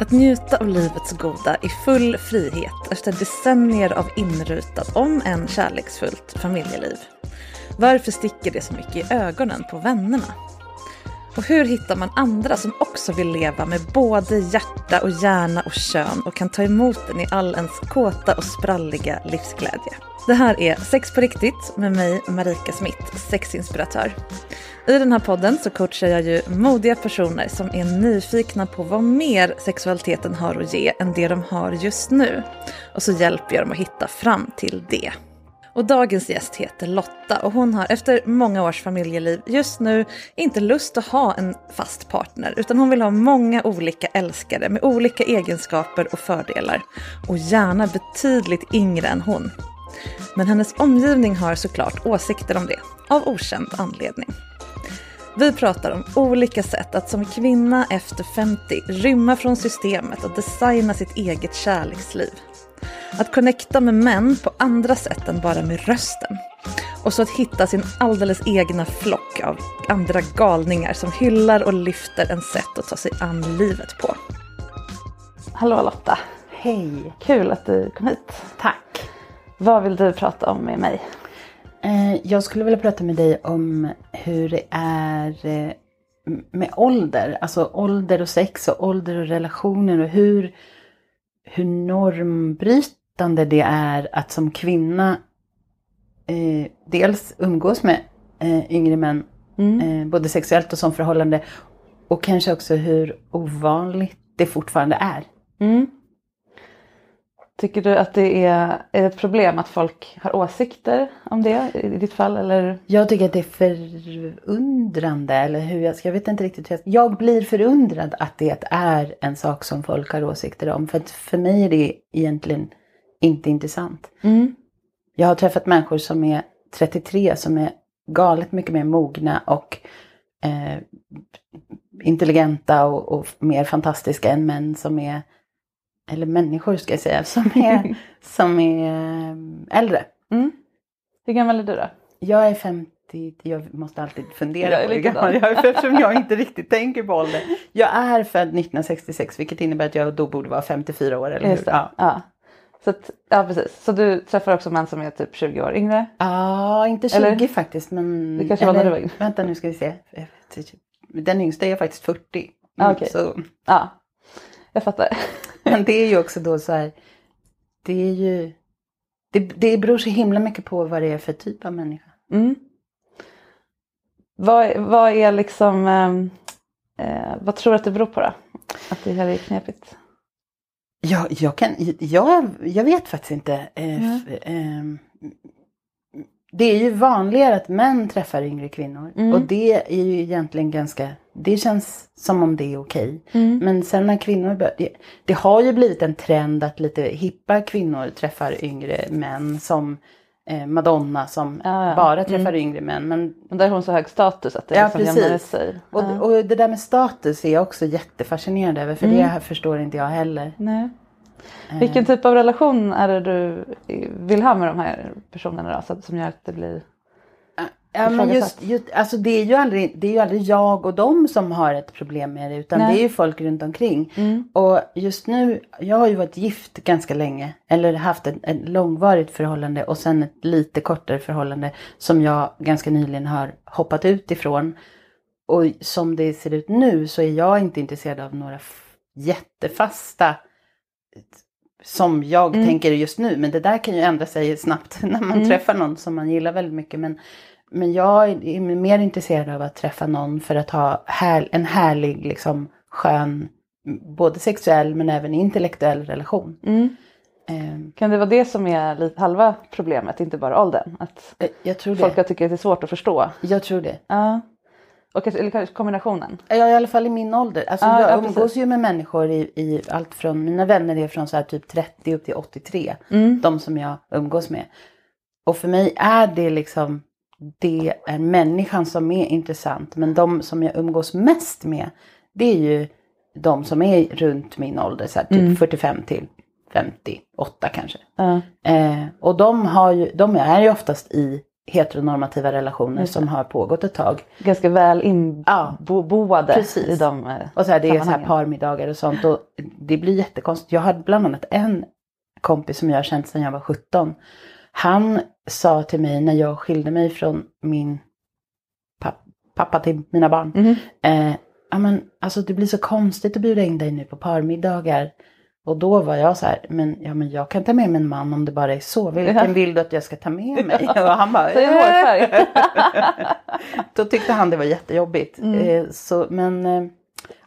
Att njuta av livets goda i full frihet efter decennier av inrutat, om än kärleksfullt, familjeliv. Varför sticker det så mycket i ögonen på vännerna? Och hur hittar man andra som också vill leva med både hjärta och hjärna och kön och kan ta emot den i all ens kåta och spralliga livsglädje? Det här är Sex på riktigt med mig, Marika Smith, sexinspiratör. I den här podden så coachar jag ju modiga personer som är nyfikna på vad mer sexualiteten har att ge än det de har just nu. Och så hjälper jag dem att hitta fram till det. Och dagens gäst heter Lotta och hon har efter många års familjeliv just nu inte lust att ha en fast partner utan hon vill ha många olika älskare med olika egenskaper och fördelar. Och gärna betydligt yngre än hon. Men hennes omgivning har såklart åsikter om det, av okänd anledning. Vi pratar om olika sätt att som kvinna efter 50 rymma från systemet och designa sitt eget kärleksliv. Att connecta med män på andra sätt än bara med rösten. Och så att hitta sin alldeles egna flock av andra galningar som hyllar och lyfter en sätt att ta sig an livet på. Hallå Lotta! Hej! Kul att du kom hit. Tack! Vad vill du prata om med mig? Eh, jag skulle vilja prata med dig om hur det är eh, med ålder. Alltså ålder och sex och ålder och relationer och hur, hur normbrytande det är att som kvinna eh, dels umgås med eh, yngre män, Mm. eh, både sexuellt och som förhållande. Och kanske också hur ovanligt det fortfarande är. Mm. Tycker du att det är, är det ett problem att folk har åsikter om det i ditt fall? Eller? Jag tycker att det är förundrande, eller hur jag ska, jag vet inte riktigt hur jag Jag blir förundrad att det är en sak som folk har åsikter om. För för mig är det egentligen inte intressant. Mm. Jag har träffat människor som är 33 som är galet mycket mer mogna och eh, intelligenta och, och mer fantastiska än män som är, eller människor ska jag säga, som är, som är eh, äldre. Mm. Hur gammal är du då? Jag är 50, jag måste alltid fundera på hur gammal jag är eftersom jag inte riktigt tänker på ålder. Jag är född 1966 vilket innebär att jag då borde vara 54 år, eller hur? Ja. Ja. Så, att, ja, precis. Så du träffar också män som är typ 20 år yngre? Ja, inte 20 Eller? faktiskt men... Det kanske var när du var yngre. Vänta nu ska vi se. Den yngsta är faktiskt 40. Ah, okej. så, Ja, jag fattar. Men det är ju också då så här. Det är ju... Det, det beror så himla mycket på vad det är för typ av människa. Mm. Vad, vad är liksom, ehm, eh, vad tror du att det beror på då? Att det här är knepigt? Ja, jag, kan, jag, jag vet faktiskt inte. Eh, Mm. f- ehm, det är ju vanligare att män träffar yngre kvinnor. Mm. Och det är ju egentligen ganska, det känns som om det är okej. Mm. Men sen när kvinnor bör, det, det har ju blivit en trend att lite hippa kvinnor träffar yngre män. Som eh, Madonna som Ja, ja. bara träffar yngre män. Men, Men där har hon så hög status att det Ja, liksom jämnar ut precis. sig. och, och det där med status är jag också jättefascinerad över. För Mm. det här förstår inte jag heller. Nej. Eh. Vilken typ av relation är det du vill ha med de här personerna då? Så, som gör att det blir... Ja, men just, just, alltså det, är ju aldrig, det är ju aldrig jag och dem som har ett problem med det utan Nej. det är ju folk runt omkring. Mm. Och just nu, jag har ju varit gift ganska länge. Eller haft ett, ett långvarigt förhållande och sen ett lite kortare förhållande som jag ganska nyligen har hoppat ut ifrån. Och som det ser ut nu så är jag inte intresserad av några jättefasta som jag Mm. tänker just nu. Men det där kan ju ändra sig snabbt när man Mm. träffar någon som man gillar väldigt mycket. Men, men jag är mer intresserad av att träffa någon för att ha här, en härlig, liksom, skön, både sexuell men även intellektuell relation. Mm. Eh, Kan det vara det som är lite halva problemet, inte bara åldern? Att jag tror folk det. har tycker att det är svårt att förstå? Jag tror det. Ja. Och kanske, eller kanske kombinationen? Ja, i alla fall i min ålder. Alltså, Ja, jag ja, umgås precis. ju med människor i, i allt från, mina vänner är från så här typ 30 upp till 83. Mm. De som jag umgås med. Och för mig är det liksom, det är människan som är intressant. Men de som jag umgås mest med, det är ju de som är runt min ålder. Så här, typ 45 till 58 kanske. Ja. Eh, och de, har ju, de är ju oftast i heteronormativa relationer som har pågått ett tag. Ganska väl Ja. inboade Precis. i de eh, Och så här, det är så här parmiddagar och sånt. Och det blir jättekonstigt. Jag hade bland annat en kompis som jag har känt sedan jag var 17. Han sa till mig när jag skilde mig från min papp, pappa till mina barn. Mhm. Eh, ja, men, alltså, det blir så konstigt att bjuda in dig nu på parmiddagar. Och då var jag så här, men, ja, men jag kan ta med mig en man om det bara är så. Vilken vill du att jag ska ta med mig? Och han bara, Säg hårfärg. Då tyckte han det var jättejobbigt. Eh, så, men, eh,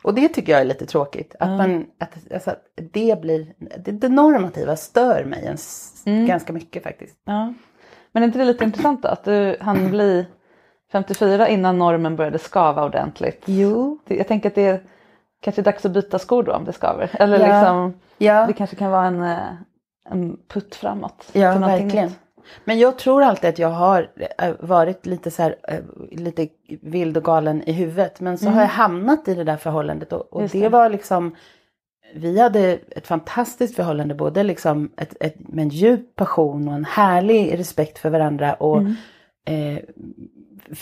och det tycker jag är lite tråkigt. Att, man, att, alltså, det blir, det, det normativa stör mig ens ganska mycket faktiskt. Ja. Men är inte det lite intressant då? Att du hann bli 54 innan normen började skava ordentligt. Jo. Jag tänker att det kanske dags att byta skor då om det skaver. Eller Ja. liksom, Ja, det kanske kan vara en, eh, en putt framåt. ja verkligen. nytt. Men jag tror alltid att jag har eh, varit lite så här, eh, lite vild och galen i huvudet. Men så har jag hamnat i det där förhållandet och, och Mm. Det, det. var liksom, vi hade ett fantastiskt förhållande, både liksom ett, ett, med en djup passion och en härlig respekt för varandra. Och Mm. eh,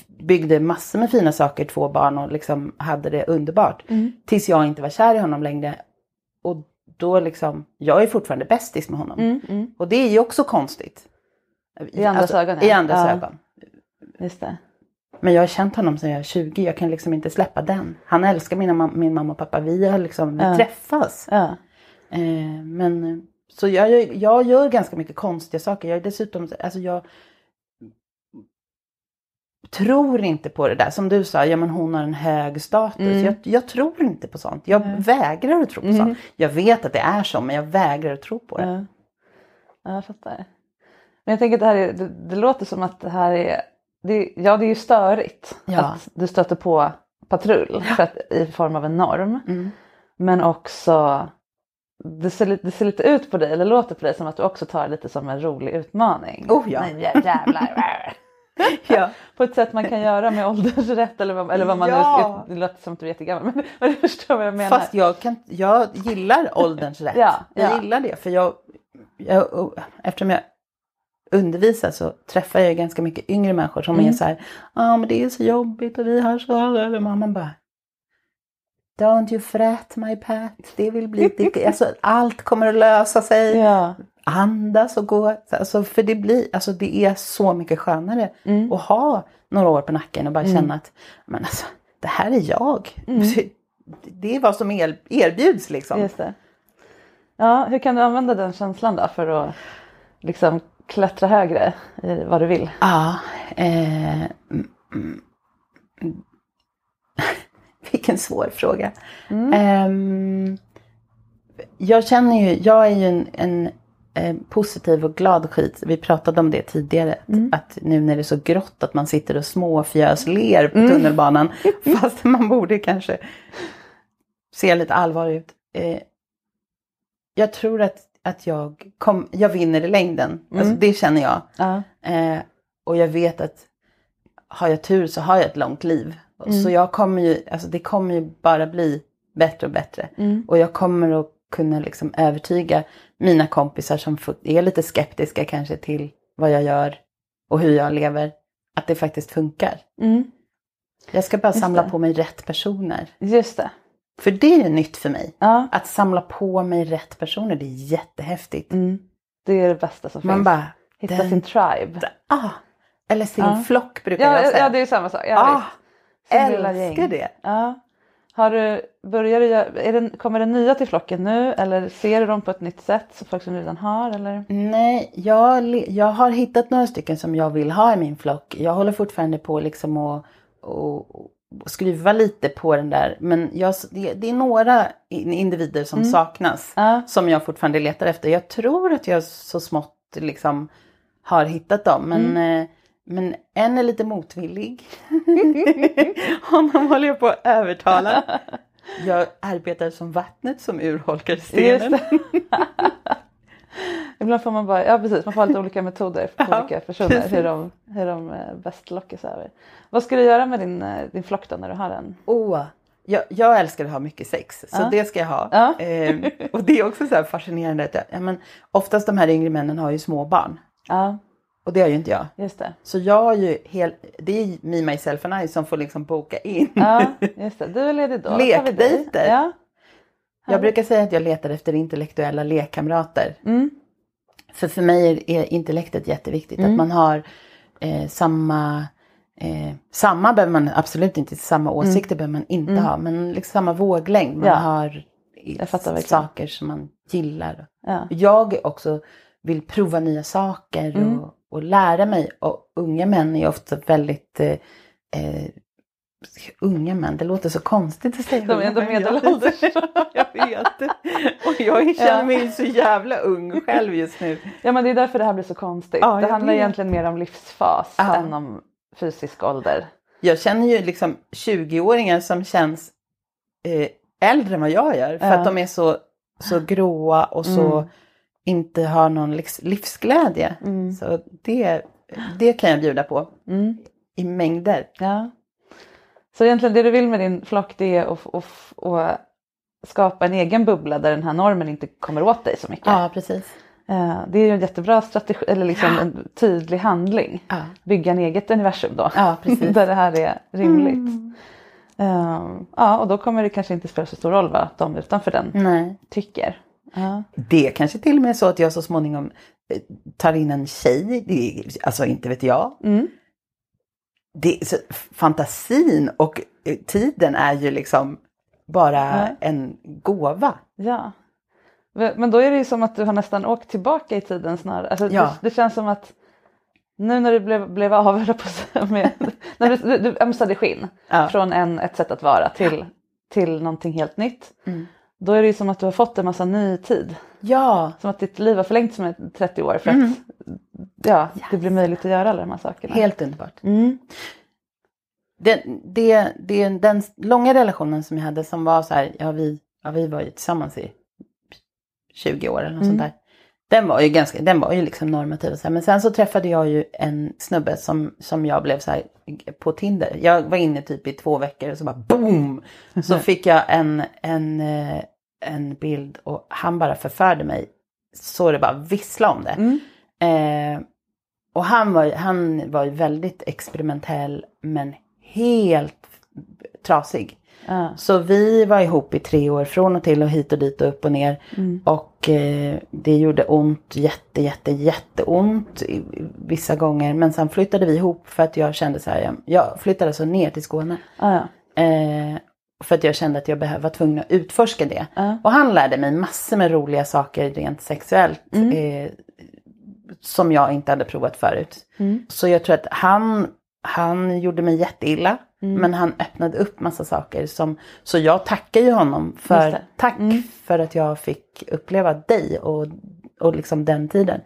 byggde massor med fina saker, två barn och liksom hade det underbart. Mm. Tills jag inte var kär i honom längre. Och då liksom, jag är fortfarande bästis med honom. Mm, mm. Och det är ju också konstigt. I andras ögon, ja. I andras Ja. ögon. Just det. Men jag har känt honom sedan jag är 20, jag kan liksom inte släppa den. Han älskar mina, min mamma och pappa, vi har liksom, vi Ja. träffas. Ja. Eh, men, så jag, gör- jag gör ganska mycket konstiga saker. Jag är dessutom, alltså jag tror inte på det där. Som du sa, ja men hon har en hög status. Mm. Jag, jag tror inte på sånt. Jag vägrar att tro på Mm. sånt. Jag vet att det är så, men jag vägrar att tro på det. Ja. ja, jag fattar. Men jag tänker att det här är, det, det låter som att det här är, det, ja det är ju störigt Ja. att du stöter på patrull för att, i form av en norm. Mm. Men också, det ser, det ser lite ut på dig, eller låter på dig som att du också tar det lite som en rolig utmaning. Oh, ja. Jä- jävlar. Ja. på ett sätt man kan göra med åldersrätt eller vad, eller vad man Ja. nu, det låter som att du är jättegammal men, men du förstår vad jag menar. Fast jag, kan, jag gillar ålderns rätt. Ja, jag ja. gillar det. För jag, jag, eftersom jag undervisar så träffar jag ganska mycket yngre människor som Mm. är så här, ja men det är så jobbigt och vi har så, och mamman bara, Don't you fret my pet, det vill bli, det, alltså allt kommer att lösa sig. Ja. Andas och gå, alltså för det blir, alltså det är så mycket skönare Mm. att ha några år på nacken och bara känna att, men alltså, det här är jag. Det är vad som er, erbjuds liksom. Ja, hur kan du använda den känslan då för att liksom klättra högre i vad du vill? Ja, eh, mm, mm. vilken svår fråga. Ehm, jag känner ju, jag är ju en, en eh, positiv och glad skit. Vi pratade om det tidigare. Mm. Att nu när det är så grått att man sitter och småfjösler på Mm. tunnelbanan. Fast man borde kanske se lite allvarlig ut. Eh, jag tror att, att jag, kom, jag vinner i längden. Alltså, Mm. det känner jag. Ja. Eh, och jag vet att har jag tur så har jag ett långt liv. Mm. Så jag kommer ju, alltså det kommer ju bara bli bättre och bättre. Mm. Och jag kommer att kunna liksom övertyga mina kompisar som är lite skeptiska kanske till vad jag gör och hur jag lever. Att det faktiskt funkar. Mm. Jag ska bara Just samla det. på mig rätt personer. Just det. För det är nytt för mig. Ja. Att samla på mig rätt personer, det är jättehäftigt. Mm. Det är det bästa som Man finns. bara, Hitta den- sin tribe. ah, eller sin Ja. flock brukar Ja, jag ja, säga. ja, det är samma sak. Ja, ah, älskar gäng. det. Ja. Har du, börjar du, är det, kommer det nya till flocken nu eller ser du dem på ett nytt sätt som folk som redan har? Eller? Nej, jag, jag har hittat några stycken som jag vill ha i min flock. Jag håller fortfarande på liksom att och, och skruva lite på den där. Men jag, det, det är några in- individer som saknas. Ja. Som jag fortfarande letar efter. Jag tror att jag så smått liksom har hittat dem. Men, eh, men en är lite motvillig. Honom håller jag på att övertala. Jag arbetar som vattnet som urholkar stenen. Ibland får man bara, ja precis, man får lite olika metoder för Ja, olika personer precis. hur de, hur de eh, bäst lockas över. Vad ska du göra med din, eh, din flock då när du har en? Åh, jag, jag älskar att ha mycket sex, så Ja. det ska jag ha. Ja. Ehm, och det är också så fascinerande att jag, ja, men oftast de här yngre männen har ju små barn. Ja, Och det har ju inte jag. just det. Så jag har ju helt, det är me, myself and I som får liksom boka in. Ja, just det. Du är ledig då. Lekdejter. Ja. Jag brukar säga att jag letar efter intellektuella lekkamrater. Mm. För för mig är, är intellektet jätteviktigt. Mm. Att man har eh, samma, eh, samma behöver man absolut inte, samma åsikter behöver man inte ha. Men liksom samma våglängd. Man Mm. Ja. har saker som man gillar. Ja. Jag också vill prova nya saker Mm. och, och lära mig. Och unga män är ofta väldigt eh, eh, Unga män, det låter så konstigt att säga. De är ändå medelålders. jag vet. Och jag känner mig så jävla ung själv just nu. ja men det är därför det här blir så konstigt. Ja, det handlar vet. egentligen mer om livsfas Ja. än om fysisk ålder. Jag känner ju liksom 20-åringar som känns eh, äldre än vad jag gör. För att de är så, så gråa och så Mm. Inte har någon livs, livsglädje. Mm. Så det, det kan jag bjuda på Mm. i mängder. Ja. Så egentligen det du vill med din flock det är att, att, att skapa en egen bubbla där den här normen inte kommer åt dig så mycket. Ja, precis. Eh, Det är ju en jättebra strategi, eller liksom en tydlig handling. Ja, Bygga en eget universum då. ja precis. där det här är rimligt. Eh, ja, och då kommer det kanske inte spela så stor roll vad de utanför den Nej. tycker. Ja. Det kanske till och med är så att jag så småningom eh, tar in en tjej. Det alltså inte vet jag. Mm. Det, så, fantasin och eh, tiden är ju liksom bara Ja. en gåva. Ja. Men då är det ju som att du har nästan åkt tillbaka i tiden snarare. Alltså Ja. det, det känns som att nu när du blev, blev av på med, när du, du, du ömsade skinn Ja. från en, ett sätt att vara till, till någonting helt nytt. Mm. Då är det ju som att du har fått en massa ny tid. Ja, Som att ditt liv har förlängts med 30 år för att ja, det blir möjligt att göra alla de här sakerna. helt underbart. Mm. Det, det, det, den långa relationen som jag hade som var så här, ja vi, ja, vi var ju tillsammans i 20 år eller något Mm. sånt där. Den var ju ganska, den var ju liksom normativ och så här. Men sen så träffade jag ju en snubbe som, som jag blev så här på Tinder. Jag var inne typ i två veckor och så bara boom! Så fick jag en, en, eh, en bild och han bara förförde mig. Så det bara vissla om det. Mm. Eh, och han var, han var ju väldigt experimentell men helt trasig. Ja. Så vi var ihop i tre år från och till och hit och dit och upp och ner. Mm. Och eh, det gjorde ont, jätte, jätte, jätteont vissa gånger. Men sen flyttade vi ihop för att jag kände så här, jag, flyttade alltså ner till Skåne. Ja. Eh, för att jag kände att jag behöv, var tvungen att utforska det. Ja. Och han lärde mig massor med roliga saker rent sexuellt. Eh, som jag inte hade provat förut. Mm. Så jag tror att han, han gjorde mig jätteilla. Mm. Men han öppnade upp massa saker. Som, så jag tackar ju honom för, tack Mm. för att jag fick uppleva dig och, och liksom den tiden.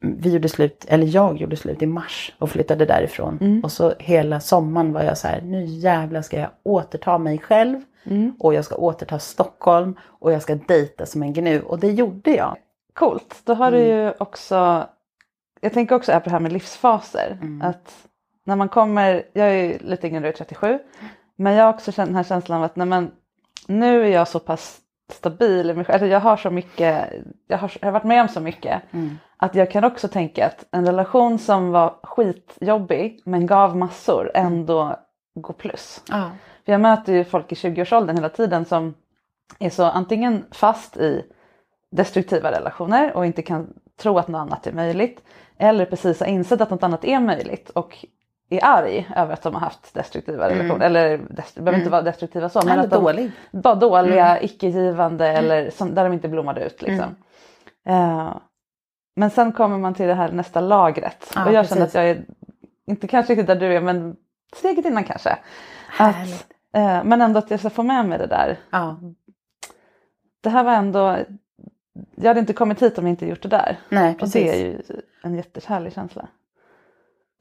Vi gjorde slut, eller jag gjorde slut i mars och flyttade därifrån. Mm. Och så hela sommaren var jag så här, nu jävlar ska jag återta mig själv. Mm. Och jag ska återta Stockholm och jag ska dejta som en gnu. Och det gjorde jag. Coolt, då har du Mm. ju också, jag tänker också på det här med livsfaser. Att när man kommer, jag är lite yngre, är 37, men jag har också den här känslan av att när man, nu är jag så pass stabil i mig själv, alltså jag har så mycket, jag har, jag har varit med om så mycket. Mm. Att jag kan också tänka att en relation som var skitjobbig men gav massor ändå går plus. Ja. För jag möter ju folk i 20-årsåldern hela tiden som är så antingen fast i destruktiva relationer och inte kan tro att något annat är möjligt. Eller precis har insett att något annat är möjligt och är arg över att de har haft destruktiva relationer. Eller dest- behöver inte vara destruktiva så. Men Mm. Att de, dålig. Bara dåliga, icke-givande eller som, där de inte blommade ut. Liksom. Mm. Eh, men sen kommer man till det här nästa lagret. Ja, och jag känner precis. att jag är, inte kanske riktigt där du är, men steget innan kanske. Härligt. Att, eh, men ändå att jag ska få med mig det där. Ja. Det här var ändå, jag hade inte kommit hit om jag inte gjort det där. Nej, Och precis. det är ju en jättehärlig känsla.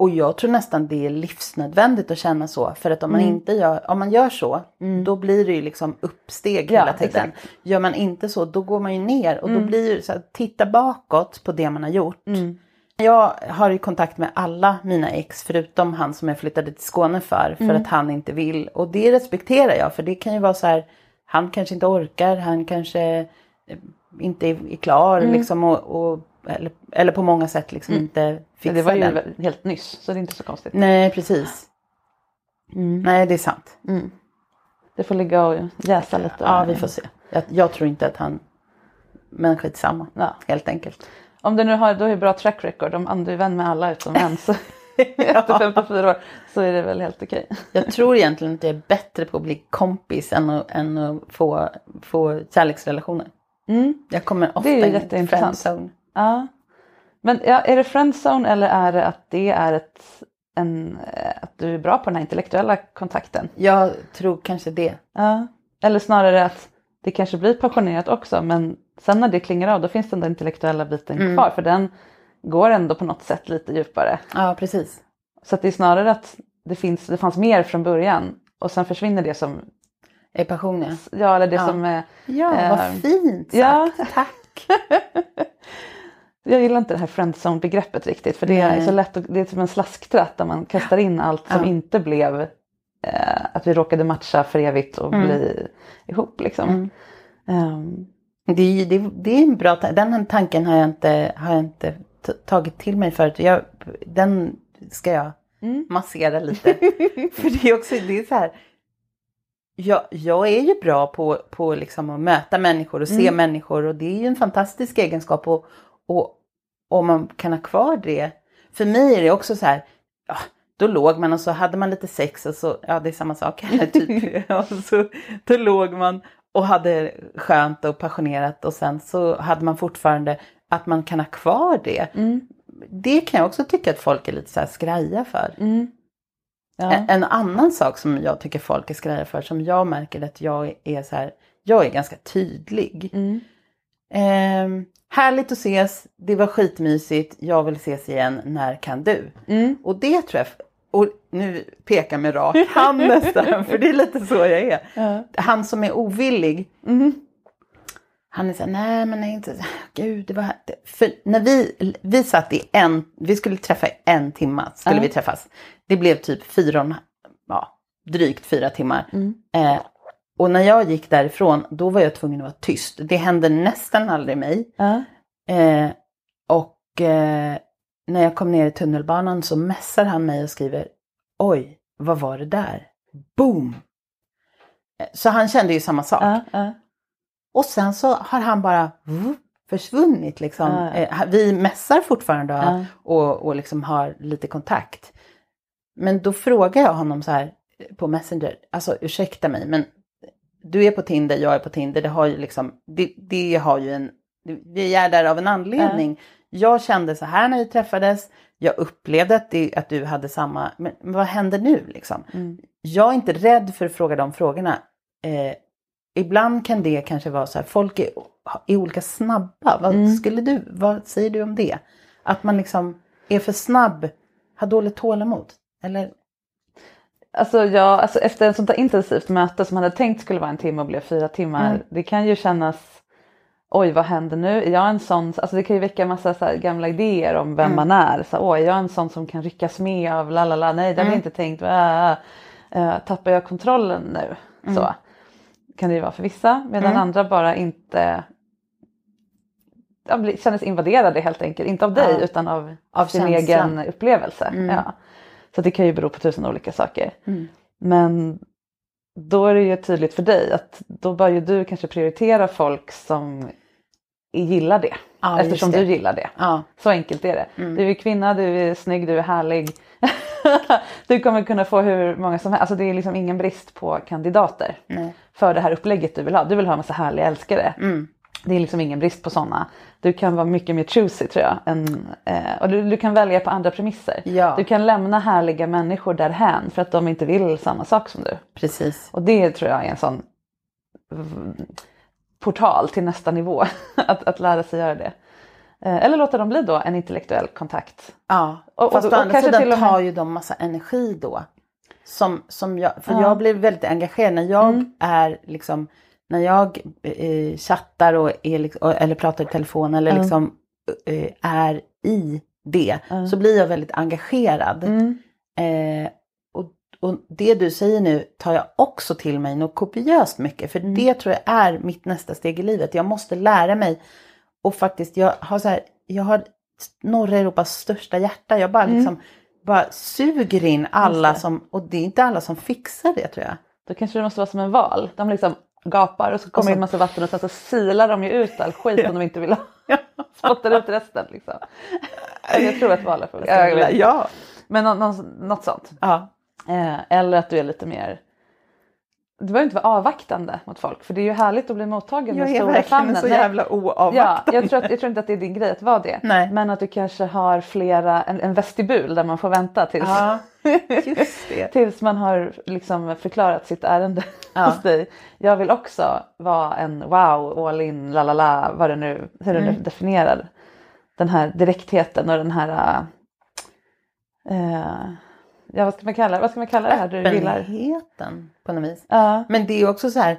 Och jag tror nästan det är livsnödvändigt att känna så. För att om man Mm. inte gör, om man gör så, då blir det ju liksom uppsteg Ja, hela tiden. exakt. Mm. Gör man inte så, då går man ju ner. Och då blir det så här, titta bakåt på det man har gjort. Jag har ju kontakt med alla mina ex förutom han som jag flyttade till Skåne för. För Mm. att han inte vill. Och det respekterar jag. För det kan ju vara så här, han kanske inte orkar, han kanske eh, inte är är klar Mm. liksom. Och, och, eller, eller på många sätt liksom inte Men fixar det var ju den. helt nyss så det är inte så konstigt. Nej, precis. Mm. Nej, det är sant. Det får ligga och jäsa lite. Ja, vi får se. Jag, jag tror inte att han... Men skitsamma, Ja. helt enkelt. Om du nu har, då är det bra track record, om du är vän med alla utom en så efter 54 år så är det väl helt okej. Jag tror egentligen att jag är bättre på att bli kompis än att, än att få, få kärleksrelationer. Jag kommer ofta Mm. Det är in i jätteintressant. friendzone. Ja. Men ja, är det friendzone eller är det att det är ett, en, eh, att du är bra på den här intellektuella kontakten? Jag tror kanske det. Ja. Eller snarare att det kanske blir passionerat också men sen när det klingar av då finns den där intellektuella biten Mm. kvar för den går ändå på något sätt lite djupare. Ja, precis. Så att det är snarare att det, finns, det fanns mer från början och sen försvinner det som, Är passion, ja. eller det Ja. som är Ja, Eh, vad fint sagt. ja. Tack. Jag gillar inte det här friendzone-begreppet riktigt för det är Nej. så lätt, det är som en slasktratt där man kastar in allt som Ja. inte blev eh, att vi råkade matcha för evigt och Mm. bli ihop liksom. Ehm, Det är, ju- det, det är en bra tanke. Den tanken har jag inte, har jag inte tagit till mig förut. Jag, den ska jag Mm. massera lite. För det är också, det är så här. Jag, jag är ju bra på, på liksom att möta människor och se Mm. människor och det är ju en fantastisk egenskap och, och om man kan ha kvar det. För mig är det också så här, ja, då låg man och så hade man lite sex och så, ja det är samma sak här typ. och så, då låg man och hade skönt och passionerat och sen så hade man fortfarande att man kan ha kvar det. Mm. Det kan jag också tycka att folk är lite så här skraja för. ja. En, en annan sak som jag tycker folk är skraja för, som jag märker att jag är så här, jag är ganska tydlig. Mm. Ehm, härligt att ses, det var skitmysigt, jag vill ses igen, när kan du? Mm. Och det tror jag, och nu pekar med rak hand nästan, för det är lite så jag är. Ja. Han som är ovillig, Mhm. han är så här, nej men nej, inte, gud det var, för när vi, vi satt i en, vi skulle träffa i en timma, skulle Ja. vi träffas. Det blev typ fyra ja, drygt fyra timmar. Mm. Eh, och när jag gick därifrån, då var jag tvungen att vara tyst. Det hände nästan aldrig mig. Ja. Eh, och eh, när jag kom ner i tunnelbanan så mässar han mig och skriver Oj, vad var det där? Boom! Eh, Så han kände ju samma sak. Ja. Och sen så har han bara försvunnit liksom. Eh, vi mässar fortfarande och, och liksom har lite kontakt. Men då frågar jag honom så här eh, på Messenger, alltså ursäkta mig men du är på Tinder, jag är på Tinder, det har ju liksom, det, det har ju en, vi är där av en anledning. Jag kände så här när vi träffades, jag upplevde att, det, att du hade samma, men vad händer nu liksom? Mm. Jag är inte rädd för att fråga de frågorna. Eh, ibland kan det kanske vara så här, folk är, är olika snabba. Vad, Mm. skulle du, vad säger du om det? Att man liksom är för snabb, har dåligt tålamod? Eller? Alltså, ja, alltså efter ett sånt där intensivt möte som man hade tänkt skulle vara en timme och blev fyra timmar. Mm. Det kan ju kännas, oj vad händer nu? Är jag en sån, alltså det kan ju väcka massa så gamla idéer om vem man är. Så, oj, är jag en sån som kan ryckas med av la la la, nej det hade jag inte tänkt. Äh, äh, tappar jag kontrollen nu? Så kan det ju vara för vissa. Medan andra bara inte ja, bli- känner sig invaderade helt enkelt. Inte av dig Ja. utan av, Av sin känslan. egen upplevelse. Ja. Så det kan ju bero på tusen olika saker. Mm. Men då är det ju tydligt för dig att då bör ju du kanske prioritera folk som gillar det. Ja, eftersom det. du gillar det. Ja, Så enkelt är det. Du är kvinna, du är snygg, du är härlig. du kommer kunna få hur många som helst. Alltså det är liksom ingen brist på kandidater nej. för det här upplägget du vill ha. Du vill ha en massa härliga älskare. Mm. Det är liksom ingen brist på sådana. Du kan vara mycket mer choosy tror jag. Än, eh, och du, du kan välja på andra premisser. Ja. Du kan lämna härliga människor därhän för att de inte vill samma sak som du. Precis. Och det tror jag är en sån portal till nästa nivå. att, att lära sig göra det. Eh, eller låta dem bli då en intellektuell kontakt. Ja, Och- och- fast och å andra sidan till och med- tar ju de massa energi då. Som, som jag, för Ja. Mm. jag blir väldigt engagerad när jag är liksom, när jag eh, chattar och är, liksom, eller pratar i telefon eller Ja. liksom eh, är i det. Så blir jag väldigt engagerad. Mm. Eh, och, och det du säger nu tar jag också till mig något kopiöst mycket. För Mm. det tror jag är mitt nästa steg i livet. Jag måste lära mig. Och faktiskt, jag har så här, jag har norra Europas största hjärta. Jag bara liksom, bara suger in alla Mm. som, och det är inte alla som fixar det tror jag. Då kanske det måste vara som en val. De liksom gapar och så kommer så- in massa vatten och sen så silar de ju ut all skit som de inte vill ha. Spottar ut resten liksom. Jag tror att valar vet inte. ja. Men nå- nå- något sånt. ja. Eh, eller att du är lite mer du behöver inte vara avvaktande mot folk för det är ju härligt att bli mottagen Jag med är stora famnen. så Nej, jävla Ja, oavvaktande. jag tror, att, jag tror inte att det är din grej att vara det. Nej. Men att du kanske har flera, en, en vestibul där man får vänta tills, Ja, tills man har liksom förklarat sitt ärende Ja. hos dig. Jag vill också vara en wow, all in, la la la, vad det nu, hur du nu Mm. definierar den här direktheten och den här eh, Ja vad ska man kalla, vad ska man kalla det här du gillar? Öppenheten på något vis. Ja, Men det är också så här.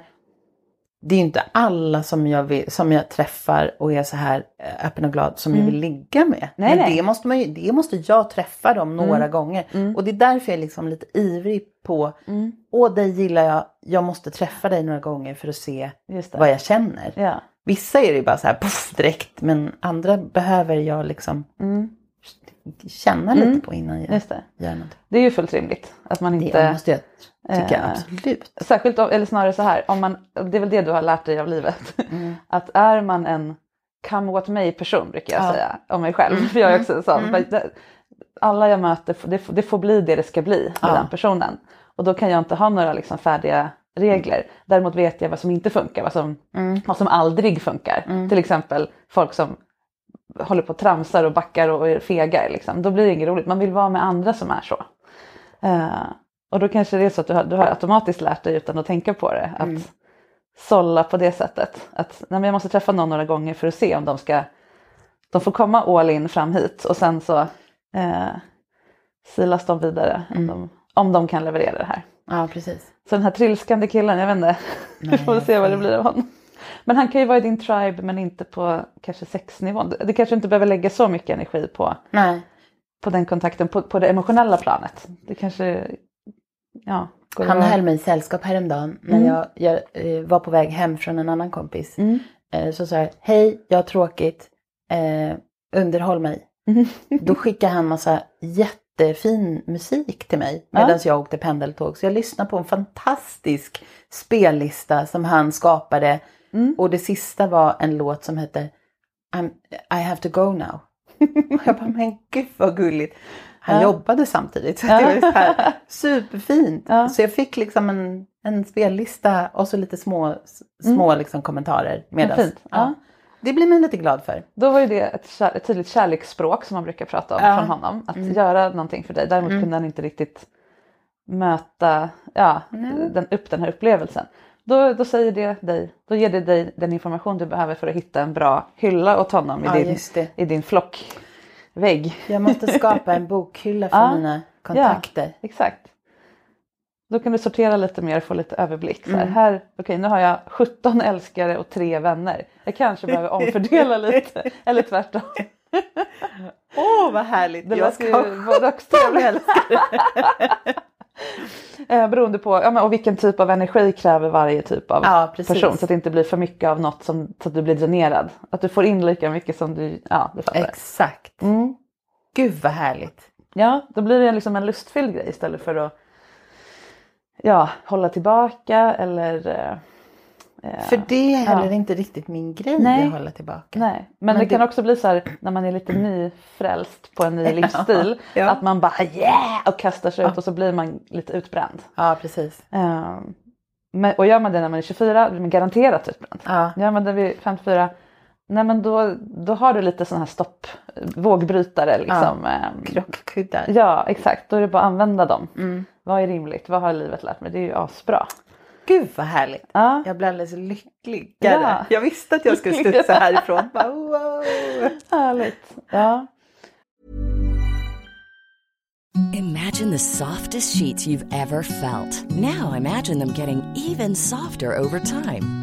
Det är inte alla som jag, vill, som jag träffar och är så här eh, öppen och glad som jag vill ligga med. Mm. Nej, Men nej. Mm. Det, måste man ju, det måste jag träffa dem några gånger. Och det är därför jag är liksom lite ivrig på, Mm. åh dig gillar jag, jag måste träffa dig några gånger för att se vad jag känner. Ja. Vissa är det ju bara så här puff, direkt men andra behöver jag liksom Mm. Känna lite på innan jag Just det. gör något. Det är ju fullt rimligt att man Det inte måste jag tycka eh, absolut. Särskilt, eller snarare så här, om man, det är väl det du har lärt dig av livet. Att är man en come what may person brukar jag Ja. säga om mig själv. För jag är också en sån. Det- Alla jag möter, det, får- det får bli det det ska bli med Ja. den personen. Och då kan jag inte ha några liksom färdiga regler. Däremot vet jag vad som inte funkar, vad som, vad som aldrig funkar. Till exempel folk som håller på och tramsar och backar och är fegar. Liksom. Då blir det inget roligt. Man vill vara med andra som är så. Eh, och då kanske det är så att du har, du har automatiskt lärt dig utan att tänka på det. Att sålla på det sättet. Att nej, jag måste träffa någon några gånger för att se om de ska de får komma all in fram hit och sen så eh, silas de vidare om, de, om de kan leverera det här. Ja precis. Så den här trilskande killen, jag vet inte, vi får se vad det blir av honom. Men han kan ju vara i din tribe men inte på kanske sexnivån. Det- Det kanske inte behöver lägga så mycket energi på, Nej. på den kontakten på, på det emotionella planet. Det kanske, ja. Han höll mig sällskap häromdagen när Mm. jag, jag eh, var på väg hem från en annan kompis. Mm. Eh, så sa jag, hej, jag har tråkigt, eh, underhåll mig. Då skickade han massa jättefin musik till mig Ja. medan jag åkte pendeltåg. Så jag lyssnade på en fantastisk spellista som han skapade. Mm. Och det sista var en låt som hette I have to go now. Jag bara, men gud vad gulligt. Han Ja. jobbade samtidigt. Så Ja. det var så här, superfint. Ja. Så jag fick liksom en, en spellista och så lite små, små liksom kommentarer. Mm. fint. Ja. Det blir man lite glad för. Då var ju det ett, kär, ett tydligt kärleksspråk som man brukar prata om. Mm. från honom. Att göra någonting för dig. Däremot kunde han inte riktigt möta ja, den, upp den här upplevelsen. Då, då säger det dig, då ger det dig den information du behöver för att hitta en bra hylla åt honom i Ja, din, i din flockvägg. Jag måste skapa en bokhylla för Ja, mina kontakter. Ja, exakt. Då kan du sortera lite mer och få lite överblick. Så här, Mm. här, okej, nu har jag 17 älskare och tre vänner. Jag kanske behöver omfördela lite. Eller tvärtom. Åh vad härligt! Det jag ska ju både och. Eh, beroende på ja, men, och vilken typ av energi kräver varje typ av Ja, person. Så att det inte blir för mycket av något som, så att du blir dränerad. Att du får in lika mycket som du, ja du fattar. Exakt. Mm. Gud vad härligt. Ja, då blir det liksom en lustfylld grej istället för att ja, hålla tillbaka eller eh, För det är heller Ja. inte riktigt min grej Nej. att hålla tillbaka. Nej, men, Men det, det- kan också bli så här när man är lite nyfrälst på en ny livsstil. ja. Att man bara yeah och kastar sig ut och så blir man lite utbränd. Ja precis. Ehm, men, och gör man det när man är 24 blir man garanterat utbränd. Ja. Gör man det vid 54 Nej men då, då har du lite sån här stopp, vågbrytare liksom. Ehm, Krockkuddar. Ja exakt, då är det bara att använda dem. Mm. Vad är rimligt? Vad har livet lärt mig? Det är ju asbra. Gud vad härligt. Ja. Jag blir alldeles lyckligare. Ja. Jag visste att jag skulle studsa härifrån. Bara, wow. Härligt. Ja. Imagine the softest sheets you've ever felt. Now imagine them getting even softer over time.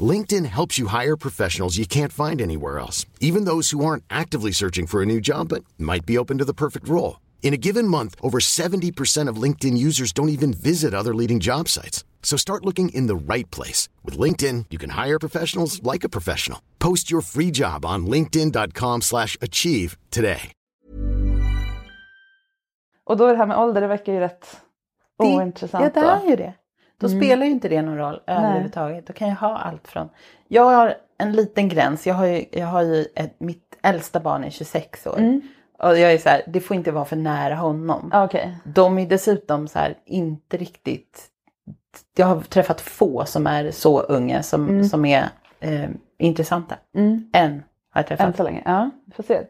LinkedIn helps you hire professionals you can't find anywhere else, even those who aren't actively searching for a new job but might be open to the perfect role. In a given month, over 70% of LinkedIn users don't even visit other leading job sites. So start looking in the right place. With LinkedIn, you can hire professionals like a professional. Post your free job on linkedin.com slash achieve today. Och då är det här med ålder, det verkar ju rätt Det- ointressant. Ja, det är ju det. Då Mm. spelar ju inte det någon roll överhuvudtaget. Då kan jag ha allt från... Jag har en liten gräns. Jag har ju, jag har ju ett, mitt äldsta barn är 26 år. Mm. Och jag är så här, det får inte vara för nära honom. Ja, Okej. De är dessutom så här, inte riktigt... Jag har träffat få som är så unga som, som är eh, intressanta. Mm. En har jag Än träffat. så länge. Ja, får se.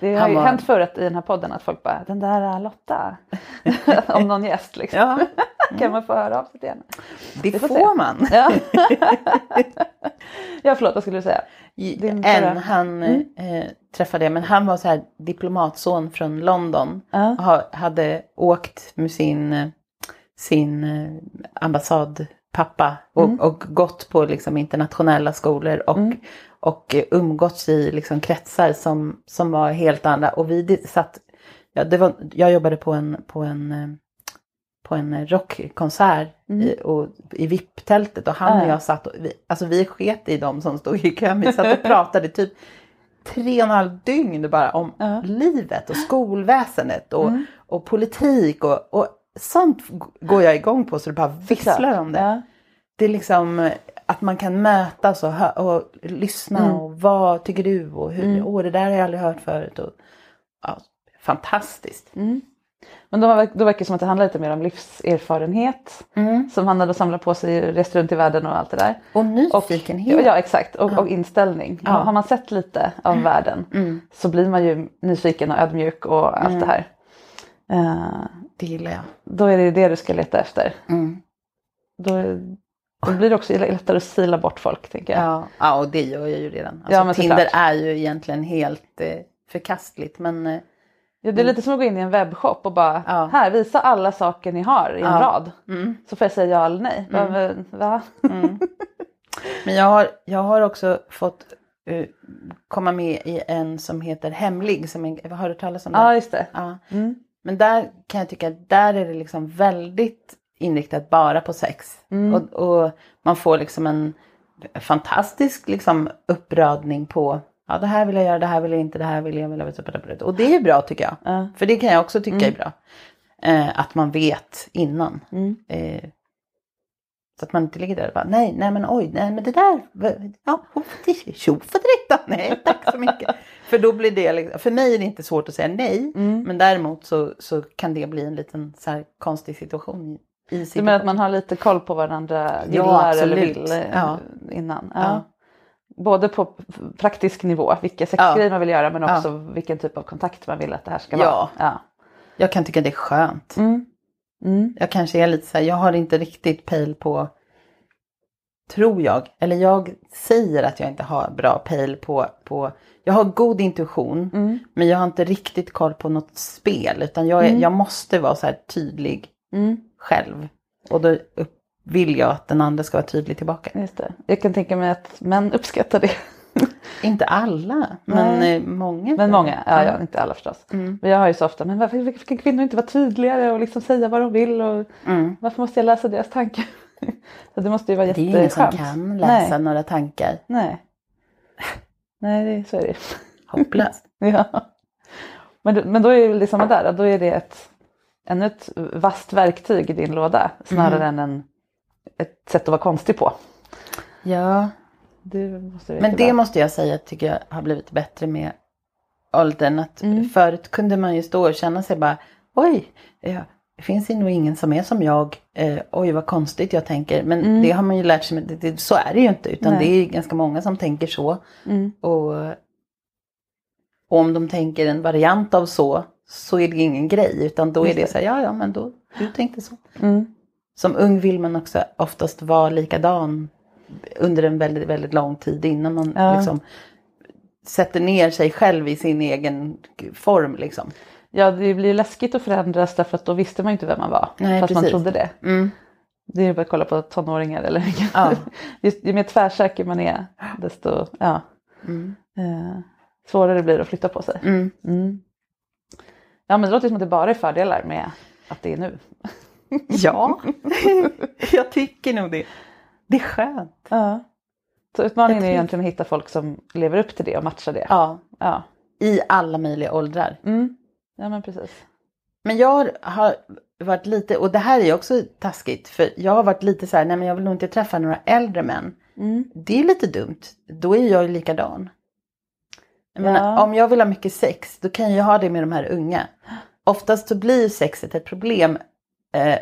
Det har Han ju var- hänt förut i den här podden att folk bara, den där är Lotta. Om någon gäst liksom. Ja, Kan man få höra av sig igen? det Vi får får, man. Ja. ja, förlåt, vad skulle du säga? Din en förra- han Mm. eh, träffade jag, men han var så här diplomatson från London. Ja. Och ha, hade åkt med sin, sin eh, ambassadpappa och, Mm. och gått på liksom internationella skolor och, och umgåtts i liksom kretsar som, som var helt andra. Och vi satt, ja, det var, jag jobbade på en, på en eh, på en rockkonsert i, och, i VIP-tältet och han Mm. Ah, och ja. jag satt och vi, alltså vi sket i dem som stod i kön. Vi satt och pratade typ tre och en halv dygn bara om livet och skolväsendet och, Mm. och politik och, och sånt går jag igång på så det bara visslar om det. Det är liksom att man kan mötas och, hö- och lyssna Mm. och vad tycker du och hur, åh det där har jag aldrig hört förut. Och, ja, fantastiskt. Men då, då verkar det som att det handlar lite mer om livserfarenhet. Som han hade samlat på sig, rest runt i världen och allt det där. Och nyfikenhet. Ja, ja exakt, och, och inställning. Ja. Mm. Har man sett lite av världen så blir man ju nyfiken och ödmjuk och allt det här. Eh, Det gillar jag. då är det det du ska leta efter. Mm. Då, då blir det också lättare att sila bort folk tänker jag. Ja, ja och det gör jag ju redan. Alltså, Ja, men Tinder såklart. är ju egentligen helt eh, förkastligt men eh, Ja, det är lite som att gå in i en webbshop och bara Ja. här visa alla saker ni har i en Ja. rad. Mm. Så får jag säga ja eller nej. Bara, men, Va? Men jag har, jag har också fått eh, komma med i en som heter Hemlig. Som en, har du talas om den? Ja just det. Ja. Mm. Men där kan jag tycka att där är det liksom väldigt inriktat bara på sex. Mm. Och, och man får liksom en fantastisk liksom uppradning på ja det här vill jag göra, det här vill jag inte, det här vill jag, vill jag. Och det är bra tycker jag. Ja. Mm. För det kan jag också tycka är bra. Eh, att man vet innan. Mm. Eh, så att man inte ligger där och bara nej, nej men oj, nej men det där, ja, då. Nej, tack så mycket. för då blir det, liksom- för mig är det inte svårt att säga nej. Mm. Men däremot så, så kan det bli en liten så konstig situation i, Du menar att man har lite koll på vad den andra Ja, gillar eller vill eh, Ja. innan? Ja. Både på praktisk nivå, vilka sexgrejer man vill göra men också vilken typ av kontakt man vill att det här ska vara. Ja. Jag kan tycka det är skönt. Mm. Mm. Jag kanske är lite så här, jag har inte riktigt pejl på, tror jag, eller jag säger att jag inte har bra pejl på, på jag har god intuition, Mm. men jag har inte riktigt koll på något spel, utan jag, är, jag måste vara så här tydlig Mm. Själv. Och då vill jag att den andra ska vara tydlig tillbaka. Just det. Jag kan tänka mig att män uppskattar det. Inte alla, men Nej. eh, många. Men många, ja, ja inte alla förstås. Mm. Men jag har ju så ofta, men varför kan kvinnor inte vara tydligare och liksom säga vad de vill och Mm. varför måste jag läsa deras tankar? så det måste ju vara Det är ingen som jätteskönt. kan läsa Nej. några tankar. Nej. Nej, det, så är det Hopplöst. ja. men, men då är det samma där, då är det ett, ännu ett vasst verktyg i din låda snarare Mm. än en, ett sätt att vara konstig på. Ja, Det Men det måste jag säga tycker jag har blivit bättre med åldern. Att Mm. Förut kunde man ju stå och känna sig bara oj, ja, det finns ju nog ingen som är som jag. Eh, oj vad konstigt jag tänker. Men det har man ju lärt sig, det, det, så är det ju inte. Utan Mm. Nej. det är ganska många som tänker så. Mm. Och, och om de tänker en variant av så, så är det ingen grej. Utan då är det så här, ja ja men då, du tänkte så. Mm. Som ung vill man också oftast vara likadan under en väldigt, väldigt lång tid innan man Ja. liksom sätter ner sig själv i sin egen form liksom. Ja, det blir ju läskigt att förändras därför att då visste man ju inte vem man var. Nej, fast man precis. trodde det. Mm. Det är ju bara att kolla på tonåringar eller Ja. Just, ju mer tvärsäker man är desto ja, Mm. eh, svårare blir det att flytta på sig. Mm. Ja men det låter som att det bara är fördelar med att det är nu. Ja, jag tycker nog det. Det är skönt. Ja. Så utmaningen är egentligen att hitta folk som lever upp till det och matchar det. Ja, Ja, i alla möjliga åldrar. mm. ja men precis. Men jag har varit lite, och det här är också taskigt, för jag har varit lite så här, nej men jag vill nog inte träffa några äldre män. Mm. Det är lite dumt, då är jag ju likadan. Jag Ja. menar, om jag vill ha mycket sex, då kan jag ha det med de här unga. Oftast så blir sexet ett problem eh,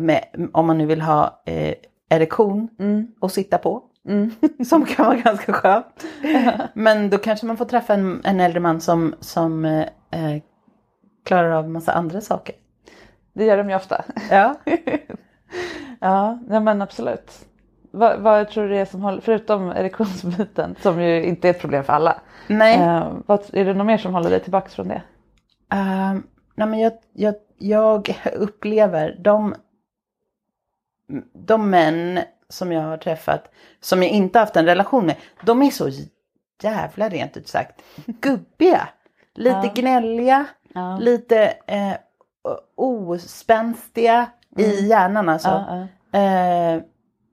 med, om man nu vill ha eh, erektion Mm. och sitta på. Mm. Som kan vara ganska skönt. Men då kanske man får träffa en, en äldre man som, som eh, eh, klarar av massa andra saker. Det gör de ju ofta. Ja. Ja, ja men absolut. Vad, vad tror du det är som håller, förutom erektionsbiten som ju inte är ett problem för alla. Nej. Eh, vad, är det något mer som håller dig tillbaka från det? Ehm, nej men jag, jag, jag upplever de, de män som jag har träffat som jag inte haft en relation med. De är så jävla rent ut sagt gubbiga. Lite Ja. gnälliga. Ja. Lite eh, ospänstiga i hjärnan alltså. Ja. Eh,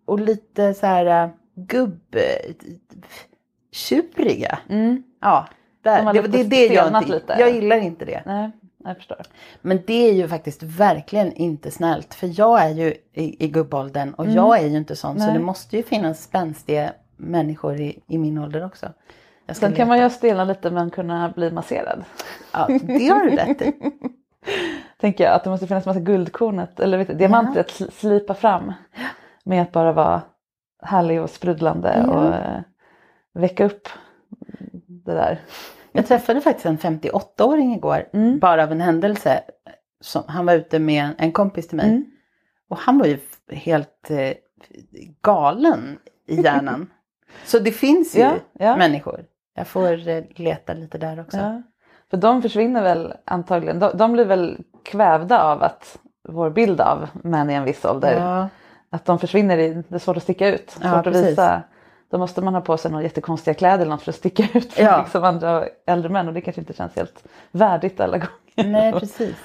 och lite så här eh, gubb... Tjuriga. Mm. Ja, där, det, det det jag inte, lite. jag gillar inte det. Nej, jag förstår. Men det är ju faktiskt verkligen inte snällt. För jag är ju i, i gubbåldern och jag är ju inte sån. Så Mm. Nej. det måste ju finnas spänstiga människor i, i min ålder också. Sen kan leta. man ju stelna lite men kunna bli masserad. Ja, det har du rätt i. Tänker jag att det måste finnas massa guldkornet eller vet, du, diamanter att sl- slipa fram. Med att bara vara härlig och sprudlande Ja. och eh, väcka upp det där. Jag träffade faktiskt en 58-åring igår. Mm. Bara av en händelse. Som, han var ute med en, kompis till mig. Mm. Och han var ju helt eh, galen i hjärnan. Så det finns ju Ja, ja. människor. Jag får eh, leta lite där också. Ja. För de försvinner väl antagligen, de, de blir väl kvävda av att vår bild av män i en viss ålder. Att de försvinner i, det är svårt att sticka ut, svårt Ja, att precis. visa. Då måste man ha på sig några jättekonstiga kläder eller något för att sticka ut från Ja. liksom andra äldre män och det kanske inte känns helt värdigt alla gånger. Nej, precis.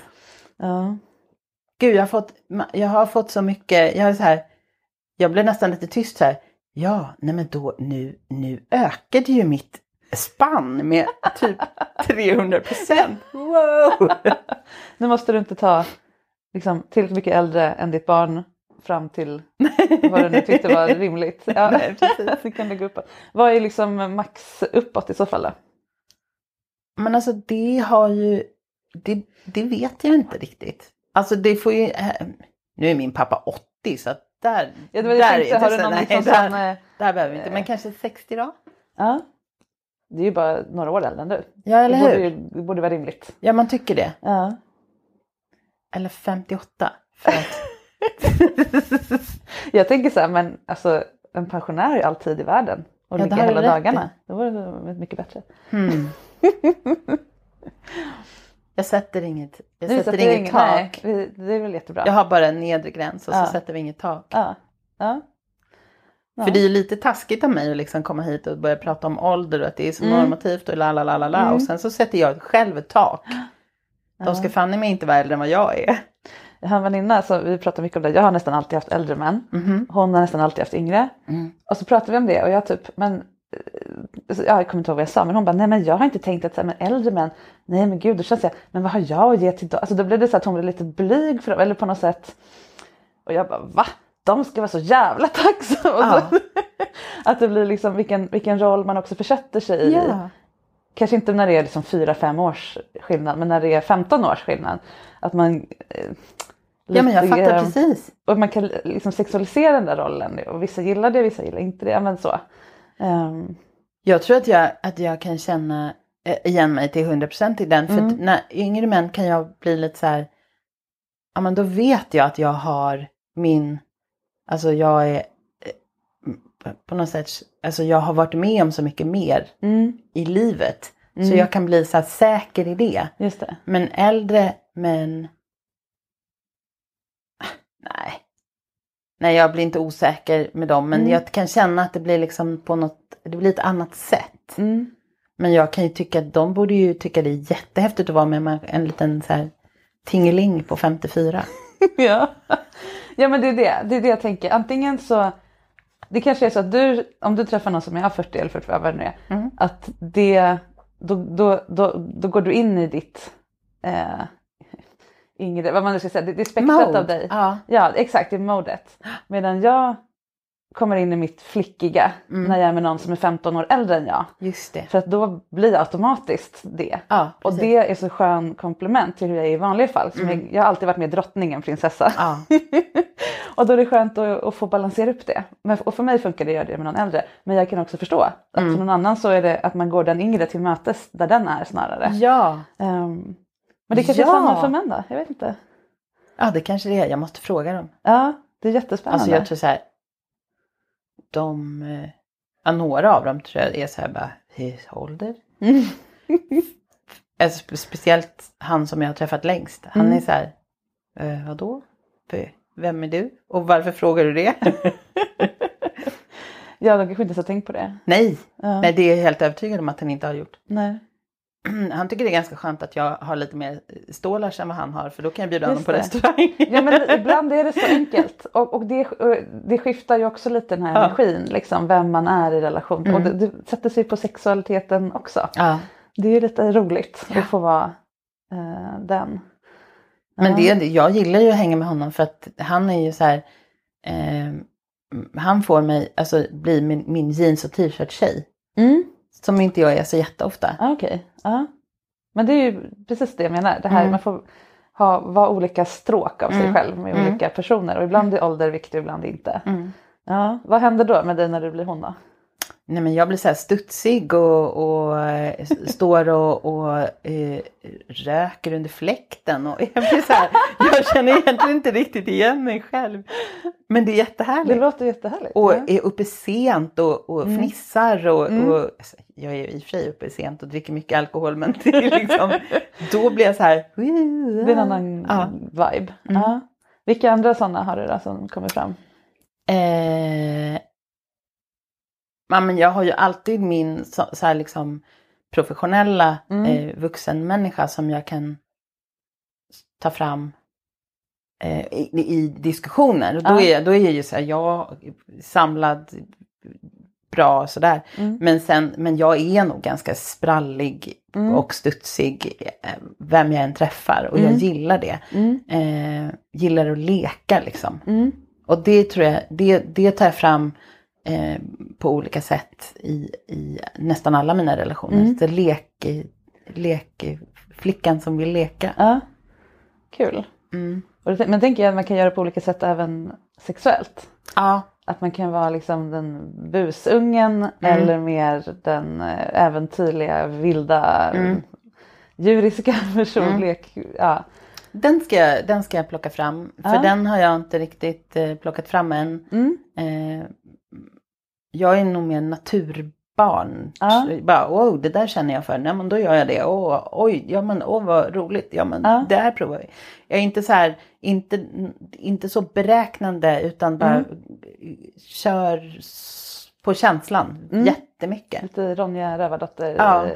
Ja. Gud, jag har fått, jag har fått så mycket, jag är så här, jag blev nästan lite tyst så här. Ja, nej men då, nu, nu ökade ju mitt spann med typ 300 procent. Wow! Nu måste du inte ta liksom, tillräckligt mycket äldre än ditt barn fram till vad du nu tyckte var rimligt. Ja, Nej, precis. det kan du gå uppåt. Vad är liksom max uppåt i så fall då? Men alltså det har ju, det, det vet jag inte riktigt. Alltså det får ju, eh, nu är min pappa 80 så att där, Ja, det var det där tänkte, är har det du så- någon nej, liksom där, eh, där behöver vi inte, men kanske 60 då? Ja. Det är ju bara några år äldre än du. Ja, eller det borde, hur? ju, det borde vara rimligt. Ja, man tycker det. Ja. Eller 58. För att, Jag tänker så här, men alltså en pensionär är ju alltid i världen och Ja, har du hela dagarna. Då vore det mycket bättre. hmm. jag sätter inget, jag sätter sätter inget ingen- tak. Nej, det är väl jättebra. Jag har bara en nedre gräns och så Ja. sätter vi inget tak. Ja. Ja. Ja. För det är ju lite taskigt av mig att liksom komma hit och börja prata om ålder och att det är så Mm. normativt och la la la la la. Mm. Och sen så sätter jag själv ett tak. De ska fan i mig inte vara äldre än vad jag är. Jag har en väninna, så vi pratar mycket om det, jag har nästan alltid haft äldre män. Mhm. Hon har nästan alltid haft yngre. Mm. Och så pratade vi om det och jag typ, men eh, ja, jag kommer inte ihåg vad jag sa, men hon bara, nej men jag har inte tänkt att så här, men äldre män, nej men gud, då känns jag, men vad har jag att ge till dem? Alltså då blev det så att hon blev lite blyg för dem, eller på något sätt. Och jag bara, va? De ska vara så jävla tacksamma. Så, att det blir liksom vilken, vilken roll man också försätter sig i. Ja. Kanske inte när det är liksom 4-5 års skillnad, men när det är 15 års skillnad. Att man eh, ja men jag fattar precis. och man kan liksom sexualisera den där rollen och vissa gillar det, vissa gillar inte det. Men så. Ehm, Jag tror att jag, att jag kan känna eh, igen mig till 100% i den. För Mm. att när yngre män kan jag bli lite så här. Ja men då vet jag att jag har min. Alltså jag är. eh, På något sätt. Alltså jag har varit med om så mycket mer mm, i livet. Så Mm. jag kan bli så säker i det. det. Men äldre män. Nej. Nej jag blir inte osäker med dem. Men Mm. jag kan känna att det blir liksom på något. Det blir ett annat sätt. Mm. Men jag kan ju tycka att de borde ju tycka det är jättehäftigt att vara med en liten så här tingeling på 54. ja. ja men det är det, det är det jag tänker. Antingen så, det kanske är så att du, om du träffar någon som är 40 eller 45 vad det nu är, Mm. att det, då, då, då, då går du in i ditt eh, yngre, vad man nu ska säga, det, det är spektrat av dig. ja. ja exakt, det är modet. Medan jag kommer in i mitt flickiga Mm. när jag är med någon som är 15 år äldre än jag. Just det. För att då blir jag automatiskt det. Ja, Och det är så skön komplement till hur jag är i vanliga fall. Som jag, jag har alltid varit med drottningen prinsessa. Ja. och då är det skönt att, att få balansera upp det. Men, och för mig funkar det att göra det med någon äldre. Men jag kan också förstå att Mm. för någon annan så är det att man går den yngre till mötes där den är snarare. Ja. Ehm, men det kanske Ja. är samma för män då? Jag vet inte. ja, det kanske det är. Jag måste fråga dem. Ja, det är jättespännande. Alltså jag tror så här. De, eh, ja, några av dem tror jag är så här bara, "Hur ålder? Mm. Alltså, spe- speciellt han som jag har träffat längst. Han Mm. är så här, eh, vadå? Vem är du? Och varför frågar du det? Ja, de kanske inte ens har tänkt på det. Nej, Ja. nej det är jag helt övertygad om att han inte har gjort. Nej. han tycker det är ganska skönt att jag har lite mer stålars än vad han har för då kan jag bjuda honom på det. restaurang. Ja men ibland är det så enkelt och, och det, det skiftar ju också lite den här Ja. energin, liksom vem man är i relation. Mm. Och det, det sätter sig på sexualiteten också. Ja. Det är ju lite roligt Ja. att få vara eh, den. Men det, jag gillar ju att hänga med honom för att han är ju så här. Eh, han får mig, alltså bli min, min jeans och t-shirt tjej. Mm. Som inte jag är så jätteofta. Ah, Okej, ja. Men det är ju precis det jag menar. Det här, Mm. Man får ha, vara olika stråk av sig Mm. själv med Mm. olika personer. Och ibland är ålder viktig, ibland inte. Mm. Ja. Vad händer då med dig när du blir hon då? Nej men jag blir så här studsig och, och eh, står och, och eh, röker under fläkten. Och jag blir så här, jag känner egentligen inte riktigt igen mig själv. Men det är Det jättehärligt. låter jättehärligt. Och ja. är uppe sent och, och Mm. fnissar och, Mm. och alltså, jag är i och för sig uppe sent och dricker mycket alkohol men det är liksom, då blir jag så här. Det är en annan Ja. vibe. Mm. Ja. Vilka andra sådana har du då som kommer fram? Eh, ja, men jag har ju alltid min så, så här liksom professionella Mm. eh, vuxenmänniska som jag kan ta fram eh, i, i diskussioner. Och då, är, då är jag ju så här, jag samlad, bra sådär. Mm. Men, sen, men jag är nog ganska sprallig Mm. och studsig eh, vem jag än träffar. Och jag Mm. gillar det. Mm. Eh, gillar att leka liksom. Mm. Och det tror jag, det, det tar jag fram eh, på olika sätt i, i nästan alla mina relationer. Mm. Så lek, lek, flickan som vill leka. Ja. Kul. Mm. Det, men tänker jag att man kan göra på olika sätt även sexuellt. Ja, Att man kan vara liksom den busungen Mm. eller mer den eh, äventyrliga, vilda, Mm. djuriska personlek. Ja. den ska, jag- den ska jag plocka fram. För Ja. den har jag inte riktigt eh, plockat fram än. Mm. Eh, jag är nog mer naturbarn. Ja. Bara, oh, det där känner jag för. Nej, men då gör jag det. Åh, oj, ja men åh vad roligt. Ja men Ja. det här provar vi. Jag är inte så här, inte, inte så beräknande utan bara Mm. kör på känslan Mm. jättemycket. Lite Ronja Rövardotter Ja. eh,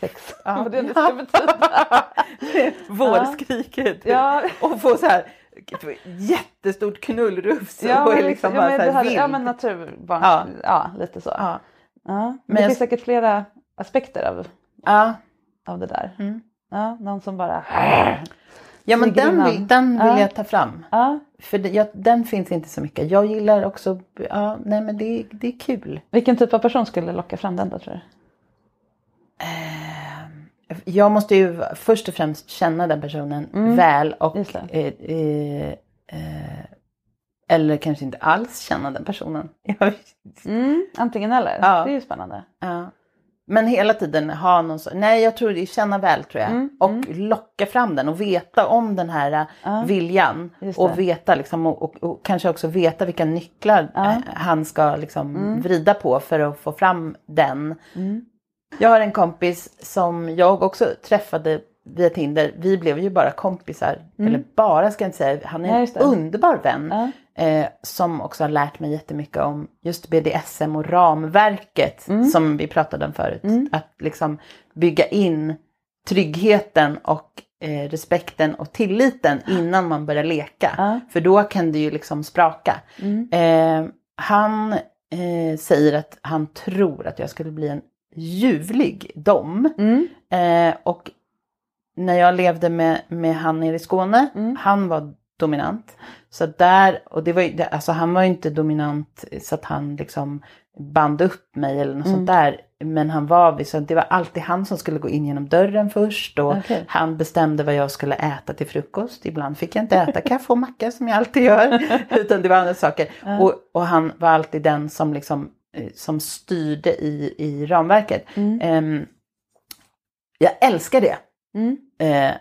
sex. Ja. Vad det nu ska betyda. Vårskriket. Ja. Och få så här jättestort knullrufs Ja, och är men, liksom ja, bara så här vild. ja men naturbarn. Ja. Ja. lite så. Ja. Ja. Men det jag- finns säkert flera aspekter av, Ja. av det där. Mm. Ja, någon som bara... Ja men den vill, den vill Ja. jag ta fram. För det, jag, den finns inte så mycket. Jag gillar också, ja nej men det, det är kul. Vilken typ av person skulle locka fram den då tror du? Jag måste ju först och främst känna den personen Mm. väl och eh, eh, eh, eller kanske inte alls känna den personen. Mm, antingen eller. Ja. Det är ju spännande. ja. Men hela tiden ha någon så, nej jag tror det känna väl tror jag. Mm, och mm. locka fram den och veta om den här eh, Ja. viljan. Och veta liksom och, och, och kanske också veta vilka nycklar Ja. eh, han ska liksom Mm. vrida på för att få fram den. Mm. Jag har en kompis som jag också träffade via Tinder. Vi blev ju bara kompisar. Eller bara ska jag inte säga. Han är Mm. En underbar vän. Ja. Eh, som också har lärt mig jättemycket om just BDSM och ramverket. Mm. Som vi pratade om förut. Att liksom bygga in tryggheten och eh, respekten och tilliten innan man börjar leka. Ja. För då kan det ju liksom spraka. Mm. Eh, han eh, säger att han tror att jag skulle bli en ljuvlig dom. Mm. Eh, och när jag levde med, med han nere i Skåne, Mm. han var dominant. Så där, och det var ju, alltså han var ju inte dominant så att han liksom band upp mig eller något Mm. sånt där. Men han var, så det var alltid han som skulle gå in genom dörren först och Okej. han bestämde vad jag skulle äta till frukost. Ibland fick jag inte äta kaffe och macka som jag alltid gör. Utan det var andra saker. Och, och han var alltid den som liksom som styrde i, i ramverket. Mm. Ehm, jag älskar det. Mm. Eh,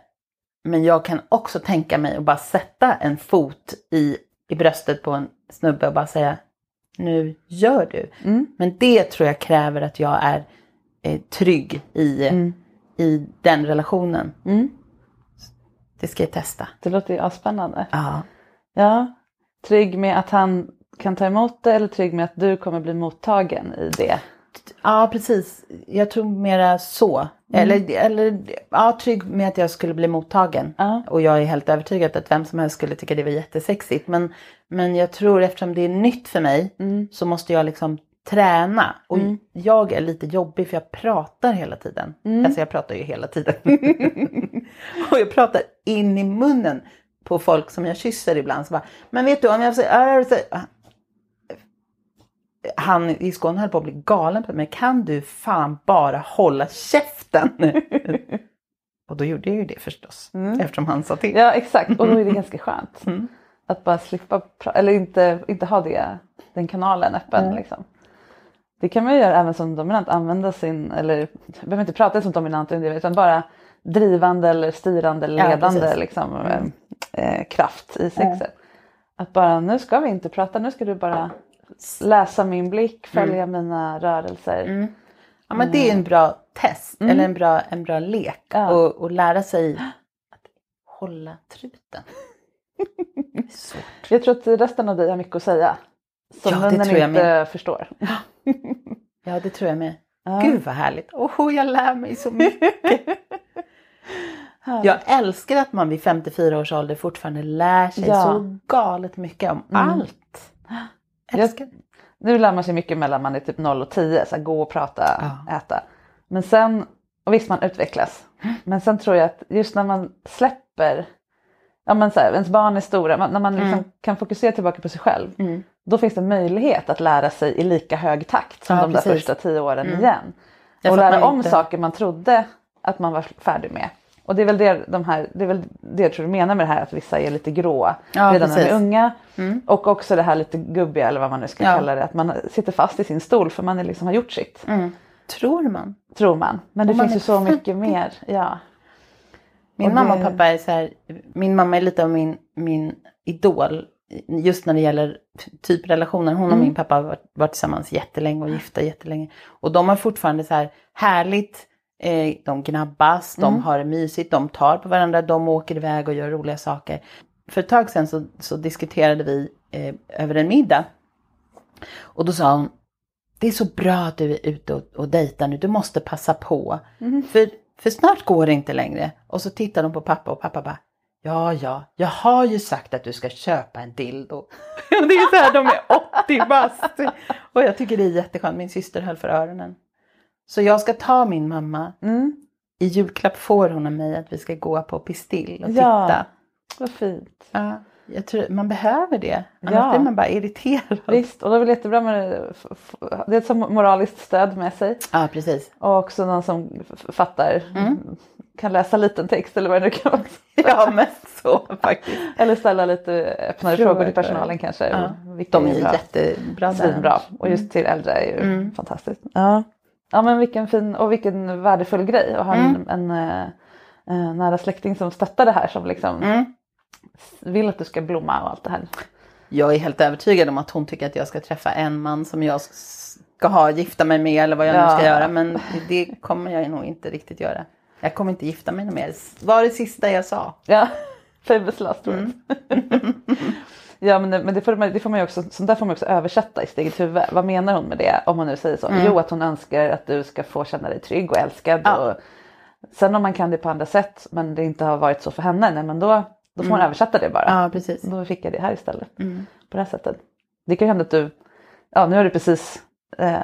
men jag kan också tänka mig att bara sätta en fot i, i bröstet på en snubbe och bara säga nu gör du. Mm. Men det tror jag kräver att jag är eh, trygg i, Mm. i den relationen. Mm. Det ska jag testa. Det låter ju spännande. Ja. Ja. Trygg med att han kan ta emot det eller trygg med att du kommer bli mottagen i det? Ja, precis. Jag tror mera så. Eller, eller ja, trygg med att jag skulle bli mottagen. Ja. Och jag är helt övertygad att vem som helst skulle tycka det var jättesexigt. Men, men jag tror eftersom det är nytt för mig så måste jag liksom träna. Och jag är lite jobbig för jag pratar hela tiden. Alltså jag pratar ju hela tiden. och jag pratar in i munnen på folk som jag kysser ibland. Så bara, men vet du om jag säger han i Skåne höll på att bli galen på mig. Kan du fan bara hålla käften? och då gjorde jag ju det förstås. Eftersom han sa till. Ja exakt och då är det ganska skönt. Att bara slippa eller inte, inte ha det, den kanalen öppen. Liksom. Det kan man ju göra även som dominant, använda sin, eller behöver inte prata som dominant utan bara drivande eller styrande eller Ja, ledande precis. liksom, eh, eh, kraft i sexet. Att bara nu ska vi inte prata, nu ska du bara läsa min blick, följa mina rörelser. Ja, men det är en bra test. Eller en bra, en bra lek. Ja. Och, och lära sig att hålla truten. Jag tror att resten av dig har mycket att säga. Som Ja, munnen inte med. förstår. Ja, det tror jag med. Ja. Gud vad härligt. Åh, jag lär mig så mycket. jag älskar att man vid 54 års ålder fortfarande lär sig Ja. så galet mycket om allt. Älskar. Nu lär man sig mycket mellan man är typ 0 och 10, så här, gå och prata, äta. Men sen, och visst man utvecklas. Men sen tror jag att just när man släpper, ja men så här, ens barn är stora, när man liksom Mm. kan fokusera tillbaka på sig själv. Då finns det möjlighet att lära sig i lika hög takt som Ja, de där precis. första tio åren igen. Ja, och lära om inte- saker man trodde att man var färdig med. Och det är väl det, de här, det, är väl det jag tror du menar med det här att vissa är lite gråa Ja, redan när de är precis. Mm. unga. Och också det här lite gubbiga eller vad man nu ska Ja. kalla det. Att man sitter fast i sin stol för man är liksom har gjort sitt. Tror man. Tror man. Men det man finns ju så mycket mer. Ja. Min Och mamma det- och pappa är så här, min mamma är lite av min, min idol just när det gäller typ relationer. Hon och Mm. min pappa har varit, varit tillsammans jättelänge och gifta jättelänge. Och de har fortfarande så här härligt, eh, de gnabbas, Mm. de har det mysigt, de tar på varandra, de åker iväg och gör roliga saker. För ett tag sedan så, så diskuterade vi eh, över en middag. Och då sa hon, det är så bra att du är ute och, och dejtar nu, du måste passa på. För, för snart går det inte längre. Och så tittar de på pappa och pappa bara, ja ja, jag har ju sagt att du ska köpa en dildo. Det är så här, de är 80 bast. Och jag tycker det är jätteskönt, min syster höll för öronen. Så jag ska ta min mamma. Mm. I julklapp får hon av mig att vi ska gå på Pistill och Ja. titta. Vad fint. Ja, jag tror man behöver det. Annars Ja. blir man bara irriterad. Visst, och det är väl jättebra med det. Är som moraliskt stöd med sig. Ja, precis. Och också någon som fattar. Kan läsa liten text eller vad det nu kan vara. Ja, men så faktiskt. Eller ställa lite öppnare Frågor. frågor till personalen kanske. Ja. De är bra. jättebra. Svinbra. Och just till äldre är ju fantastiskt. Ja. Ja men vilken fin och vilken värdefull grej att ha en, en eh, eh, nära släkting som stöttar det här som liksom s- vill att du ska blomma och allt det här. Jag är helt övertygad om att hon tycker att jag ska träffa en man som jag ska ha, gifta mig med eller vad jag nu ska Ja. göra. Men det kommer jag nog inte riktigt göra. Jag kommer inte gifta mig mer. Var det sista jag sa. Ja, famous last words. ja men, men det, får man, det får man ju också, sånt där får man också översätta i sitt eget huvud. Vad menar hon med det? Om man nu säger så. Jo att hon önskar att du ska få känna dig trygg och älskad. Ja. Och, sen om man kan det på andra sätt men det inte har varit så för henne. Nej men då, då får man översätta det bara. Ja, precis. Då fick jag det här istället. På det här sättet. Det kan ju hända att du, ja nu har du precis eh,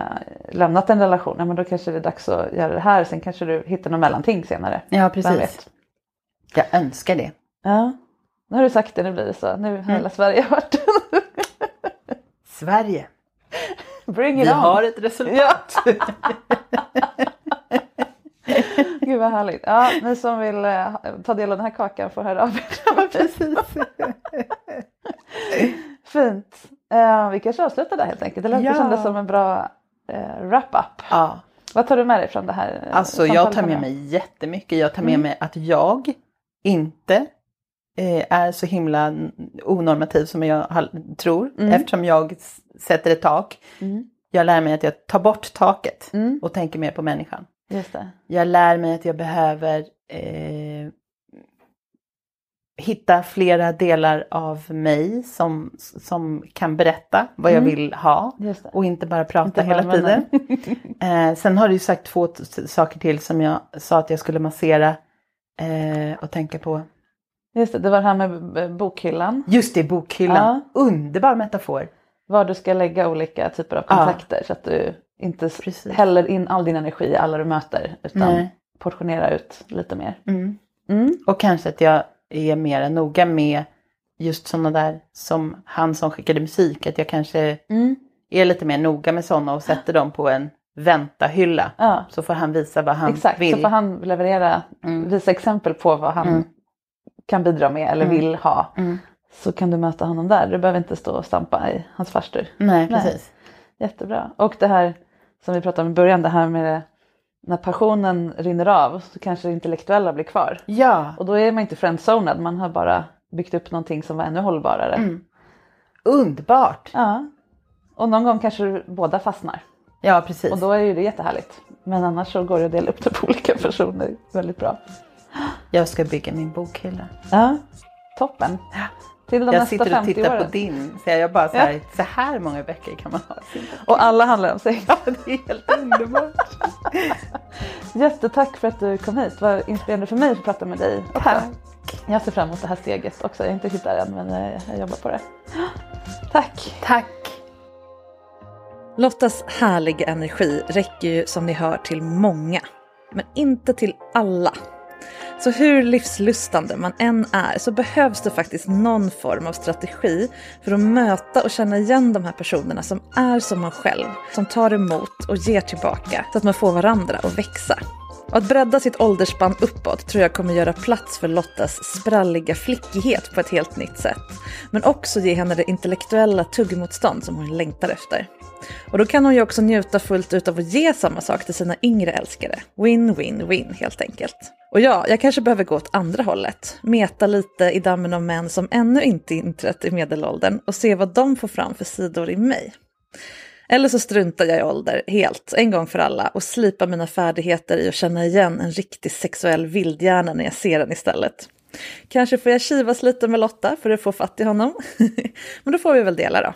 lämnat en relation. Ja, men då kanske det är dags att göra det här. Sen kanske du hittar något mellanting senare. Ja, precis. Jag önskar det. Ja, nu har du sagt det, nu blir det så. Nu har hela Sverige hört det. Sverige. Bring it Vi on! har ett resultat. Ja. Gud vad härligt. Ja, ni som vill eh, ta del av den här kakan får höra av er. Precis. Fint. Eh, vi kanske avslutar där helt enkelt. Det lät Ja. kändes som en bra eh, wrap-up. Ja. Vad tar du med dig från det här eh, Alltså jag tar med mig jättemycket. Jag tar med mig att jag inte är så himla onormativ som jag tror. Eftersom jag sätter ett tak. Jag lär mig att jag tar bort taket och tänker mer på människan. Jag lär mig att jag behöver eh, hitta flera delar av mig som, som kan berätta vad jag Mm. vill ha. Och inte bara prata Inte bara hela tiden. eh, sen har du ju sagt två saker till som jag sa att jag skulle massera eh, och tänka på. Just det, det var det här med bokhyllan. Just det, bokhyllan. Underbar metafor. Var du ska lägga olika typer av Ja. kontakter så att du inte Precis. häller in all din energi i alla du möter utan Nej. portionera ut lite mer. Mm. Mm. Och kanske att jag är mer noga med just sådana där som han som skickade musik. Att jag kanske Mm. är lite mer noga med sådana och sätter dem på en vänta-hylla. Ja, Så får han visa vad han exakt. vill. Så får han leverera, Mm. visa exempel på vad han Mm. Kan bidra med eller Mm. vill ha. Mm. Så kan du möta honom där. Du behöver inte stå och stampa i hans farstu. Nej, Nej. precis. Jättebra. Och det här som vi pratade om i början, det här med det, när passionen rinner av så kanske det intellektuella blir kvar. Ja. Och då är man inte friendzonad, man har bara byggt upp någonting som var ännu hållbarare. Mm. Underbart. Ja. Och någon gång kanske båda fastnar. Ja, precis. Och då är ju det jättehärligt. Men annars så går det att dela upp det på olika personer väldigt bra. Jag ska bygga min bokhylla. Ja, toppen. Till de jag nästa sitter och 50 tittar åren. på din. Så jag bara så här, så här många böcker kan man ha. Och alla handlar om sex. Ja, det är helt underbart. Jättetack för att du kom hit. Det var inspirerande för mig att prata med dig. också. Tack. Jag ser fram emot det här steget också. Jag är inte hittat än men jag jobbar på det. Tack! Tack. Lottas härliga energi räcker ju som ni hör till många, men inte till alla. Så hur livslustande man än är så behövs det faktiskt någon form av strategi för att möta och känna igen de här personerna som är som man själv, som tar emot och ger tillbaka så att man får varandra att växa. Och att bredda sitt åldersspann uppåt tror jag kommer göra plats för Lottas spralliga flickighet på ett helt nytt sätt. Men också ge henne det intellektuella tuggmotstånd som hon längtar efter. Och då kan hon ju också njuta fullt ut av att ge samma sak till sina yngre älskare. Win-win-win helt enkelt. Och ja, jag kanske behöver gå åt andra hållet. Meta lite i dammen av män som ännu inte inträtt i medelåldern och se vad de får fram för sidor i mig. Eller så struntar jag i ålder helt, en gång för alla, och slipar mina färdigheter i att känna igen en riktig sexuell vildhjärna när jag ser den istället. Kanske får jag kivas lite med Lotta för att få fatt i honom. Men då får vi väl dela då.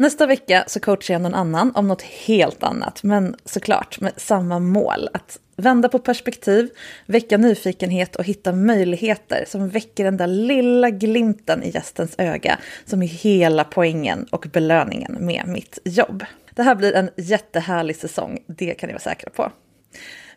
Nästa vecka så coachar jag någon annan om något helt annat, men såklart med samma mål. Att vända på perspektiv, väcka nyfikenhet och hitta möjligheter som väcker den där lilla glimten i gästens öga som är hela poängen och belöningen med mitt jobb. Det här blir en jättehärlig säsong, det kan ni vara säkra på.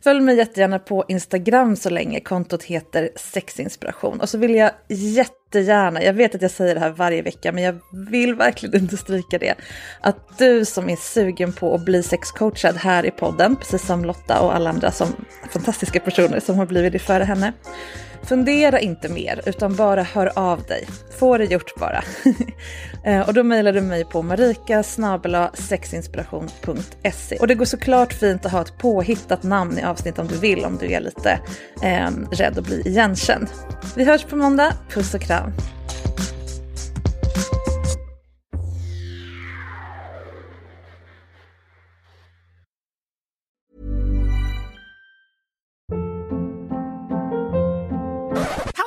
Följ mig jättegärna på Instagram så länge kontot heter sexinspiration. Och så vill jag jättegärna, jag vet att jag säger det här varje vecka, men jag vill verkligen understryka det, att du som är sugen på att bli sexcoachad här i podden, precis som Lotta och alla andra som fantastiska personer som har blivit det före henne, Fundera inte mer, utan bara hör av dig. Få det gjort bara. Eh, och då mejlar du mig på marika sexinspiration.se. Och det går såklart fint att ha ett påhittat namn i avsnitt om du vill, om du är lite eh, rädd att bli igenkänd. Vi hörs på måndag. Puss och kram.